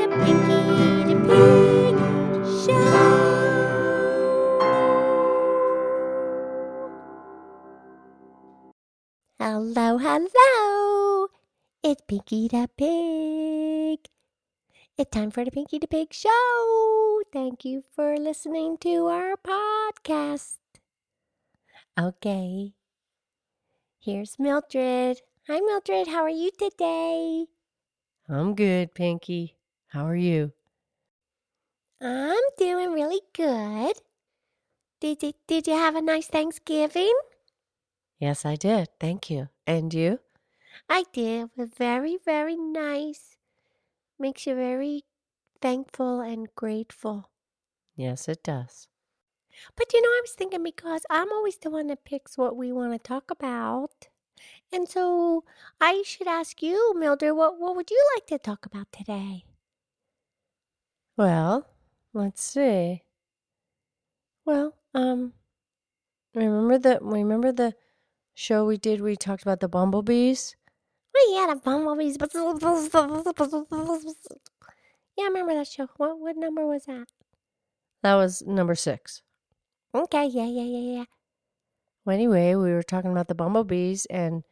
the Pinky the Pig Show. Hello, hello. It's Pinky the Pig. It's time for the Pinky the Pig Show. Thank you for listening to our podcast. Okay. Here's Mildred. Hi, Mildred. How are you today? I'm good, Pinky. How are you? I'm doing really good. Did you, did you have a nice Thanksgiving? Yes, I did. Thank you. And you? I did. It was very, very nice. Makes you very thankful and grateful. Yes, it does. But you know, I was thinking because I'm always the one that picks what we want to talk about. And so I should ask you, Mildred, what, what would you like to talk about today? Well, let's see. Well, um, remember the remember the show we did? We talked about the bumblebees. Oh, yeah, the bumblebees. Yeah, I remember that show. What, what number was that? That was number six. Okay, yeah, yeah, yeah, yeah. Well, anyway, we were talking about the bumblebees, and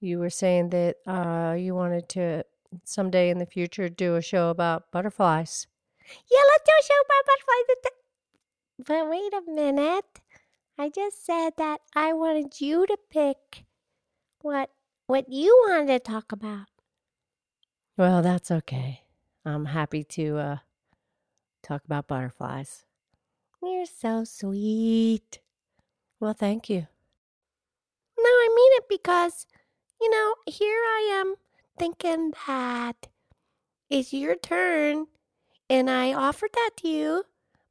you were saying that uh, you wanted to someday in the future do a show about butterflies. Yeah, let's do a show about butterflies. But wait a minute. I just said that I wanted you to pick what what you wanted to talk about. Well, that's okay. I'm happy to uh, talk about butterflies. You're so sweet. Well, thank you. No, I mean it because, you know, here I am thinking that it's your turn and I offered that to you,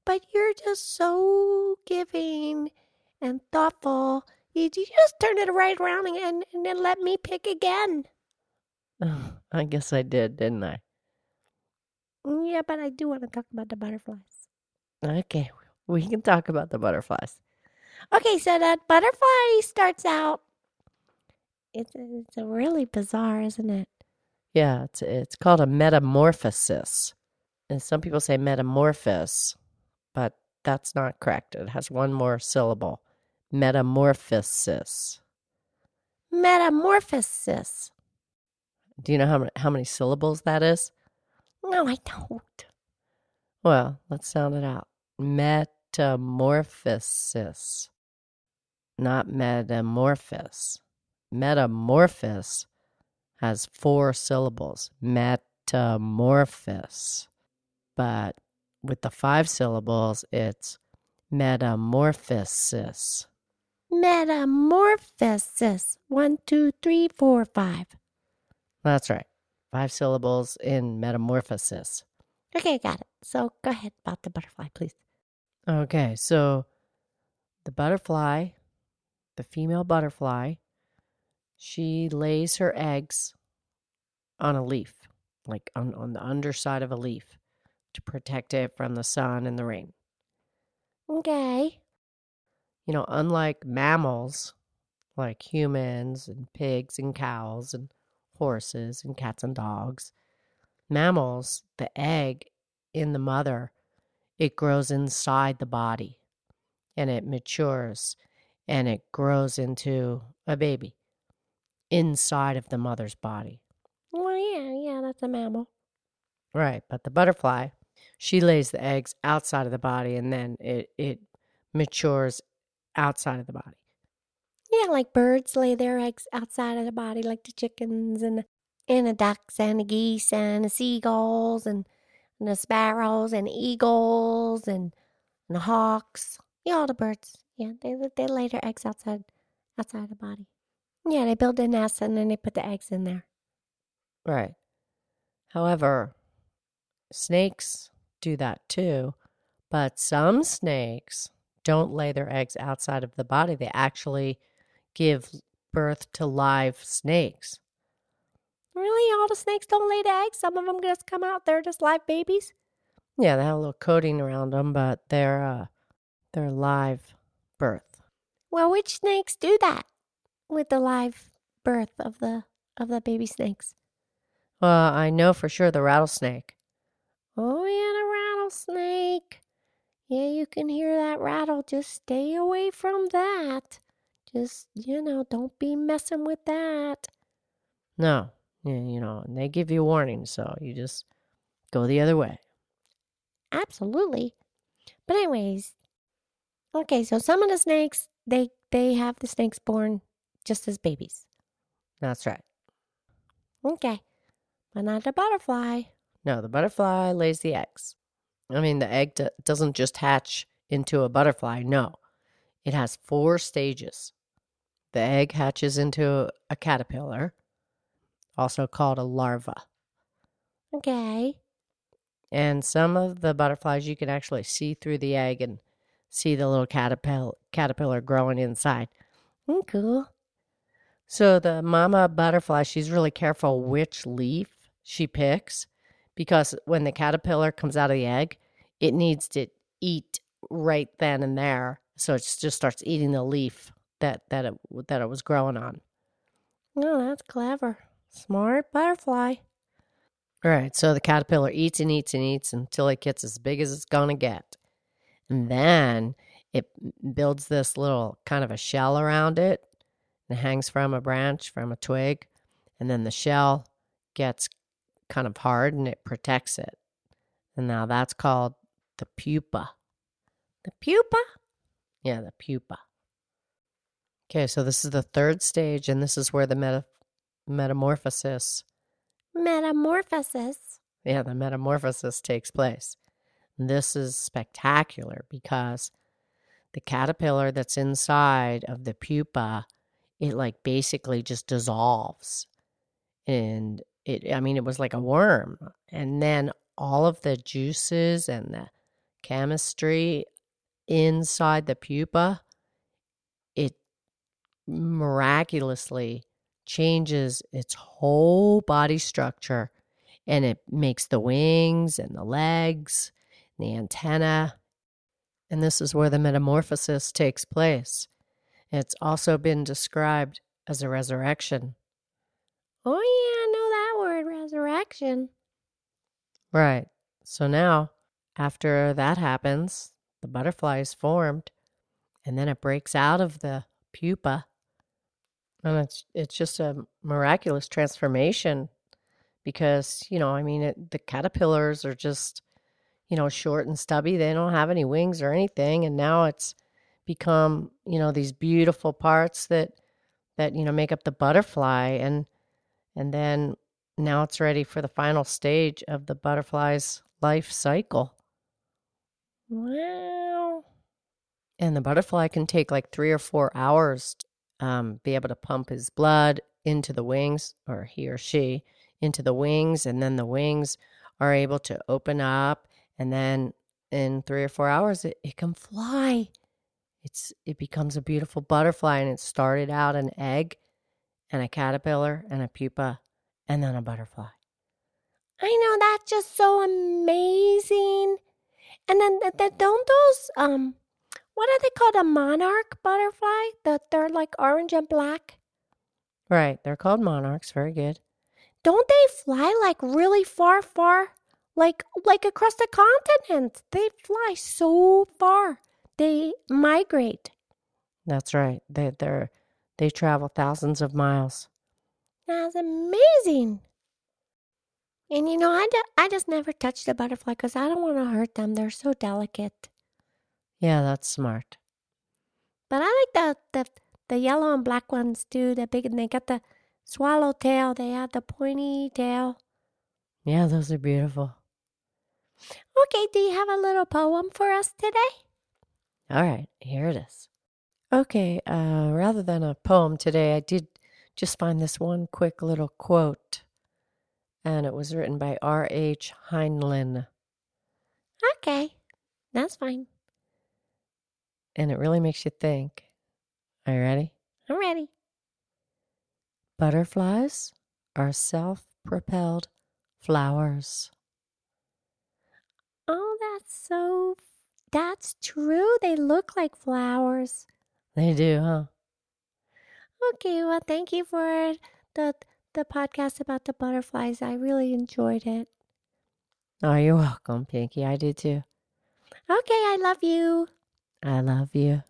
but you're just so giving and thoughtful. You, just turned it right around and, and then let me pick again. Oh, I guess I did, didn't I? Yeah, but I do want to talk about the butterflies. Okay, we can talk about the butterflies. Okay, so that butterfly starts out. It's it's a really bizarre, isn't it? Yeah, it's it's called a metamorphosis. And some people say metamorphosis, but that's not correct. It has one more syllable. Metamorphosis. Metamorphosis. Do you know how many, how many syllables that is? No, I don't. Well, let's sound it out. Metamorphosis. Not metamorphosis. Metamorphosis has four syllables. Metamorphosis. But with the five syllables, it's metamorphosis. Metamorphosis. One, two, three, four, five. That's right. Five syllables in metamorphosis. Okay, got it. So go ahead about the butterfly, please. Okay, so the butterfly, the female butterfly, she lays her eggs on a leaf, like on, on the underside of a leaf to protect it from the sun and the rain. Okay. You know, unlike mammals, like humans and pigs and cows and horses and cats and dogs, mammals, the egg in the mother, it grows inside the body and it matures and it grows into a baby inside of the mother's body. Well, yeah, yeah, that's a mammal. Right. But the butterfly, she lays the eggs outside of the body and then it, it matures outside of the body. Yeah, like birds lay their eggs outside of the body, like the chickens and the, and the ducks and the geese and the seagulls and, and the sparrows and eagles and, and the hawks. Yeah, all the birds. Yeah, they they lay their eggs outside outside the body. Yeah, they build a nest and then they put the eggs in there. Right. However, snakes do that too, but some snakes don't lay their eggs outside of the body. They actually give birth to live snakes. Really, all the snakes don't lay the eggs. Some of them just come out. They're just live babies. Yeah, they have a little coating around them, but they're uh, they're live birth. Well, which snakes do that with the live birth of the of the baby snakes? Well, I know for sure the rattlesnake. Oh, yeah, rattlesnake. Yeah, you can hear that rattle. Just stay away from that. Just, you know, don't be messing with that. No, yeah, you know, and they give you warning, so you just go the other way. Absolutely. But anyways, okay, so some of the snakes, they they have the snakes born just as babies. That's right. Okay. But not the butterfly. No, the butterfly lays the eggs. I mean, the egg d- doesn't just hatch into a butterfly. No, it has four stages. The egg hatches into a caterpillar, also called a larva. Okay. And some of the butterflies, you can actually see through the egg and see the little caterpillar, caterpillar growing inside. Mm, cool. So the mama butterfly, she's really careful which leaf she picks because when the caterpillar comes out of the egg, it needs to eat right then and there. So it just starts eating the leaf that that it that it was growing on. Oh, that's clever. Smart butterfly. All right, so the caterpillar eats and eats and eats until it gets as big as it's gonna get, and then it builds this little kind of a shell around it and hangs from a branch from a twig, and then the shell gets kind of hard and it protects it, and now that's called the pupa. The pupa? Yeah, the pupa. Okay, so this is the third stage, and this is where the meta- metamorphosis, Metamorphosis. yeah, the metamorphosis takes place. This is spectacular because the caterpillar that's inside of the pupa, it like basically just dissolves. And it, I mean, it was like a worm. And then all of the juices and the chemistry inside the pupa, it miraculously changes its whole body structure and it makes the wings and the legs, and the antenna. And this is where the metamorphosis takes place. It's also been described as a resurrection. Oh, yeah, resurrection. Right. So now, after that happens, the butterfly is formed and then it breaks out of the pupa. And it's it's just a miraculous transformation because, you know, I mean, it, the caterpillars are just, you know, short and stubby. They don't have any wings or anything and now it's become, you know, these beautiful parts that that you know make up the butterfly and and then now it's ready for the final stage of the butterfly's life cycle. Wow. And the butterfly can take like three or four hours, to, um, be able to pump his blood into the wings, or he or she into the wings, and then the wings are able to open up, and then in three or four hours, it, it can fly. It's it becomes a beautiful butterfly, and it started out an egg, and a caterpillar, and a pupa, and then a butterfly. I know that's just so amazing. And then th- th- don't those um what are they called? A monarch butterfly? The they're like orange and black. Right, they're called monarchs. Very good. Don't they fly like really far, far? Like like across the continent. They fly so far. They migrate. That's right. They they're they travel thousands of miles. That's amazing. And you know, I, d- I just never touch the butterfly because I don't want to hurt them. They're so delicate. Yeah, that's smart. But I like the, the the yellow and black ones too. The big and they got the swallow tail. They have the pointy tail. Yeah, those are beautiful. Okay, do you have a little poem for us today? All right, here it is. Okay, uh, rather than a poem today, I did just find this one quick little quote, and it was written by R.H. Heinlein, Okay, that's fine. and it really makes you think. Are you ready? I'm ready. Butterflies are self propelled flowers. Oh, that's so. That's true. They look like flowers. They do, huh? Okay, well, thank you for the the podcast about the butterflies. I really enjoyed it. Oh, you're welcome, Pinky. I did too. Okay, I love you. I love you.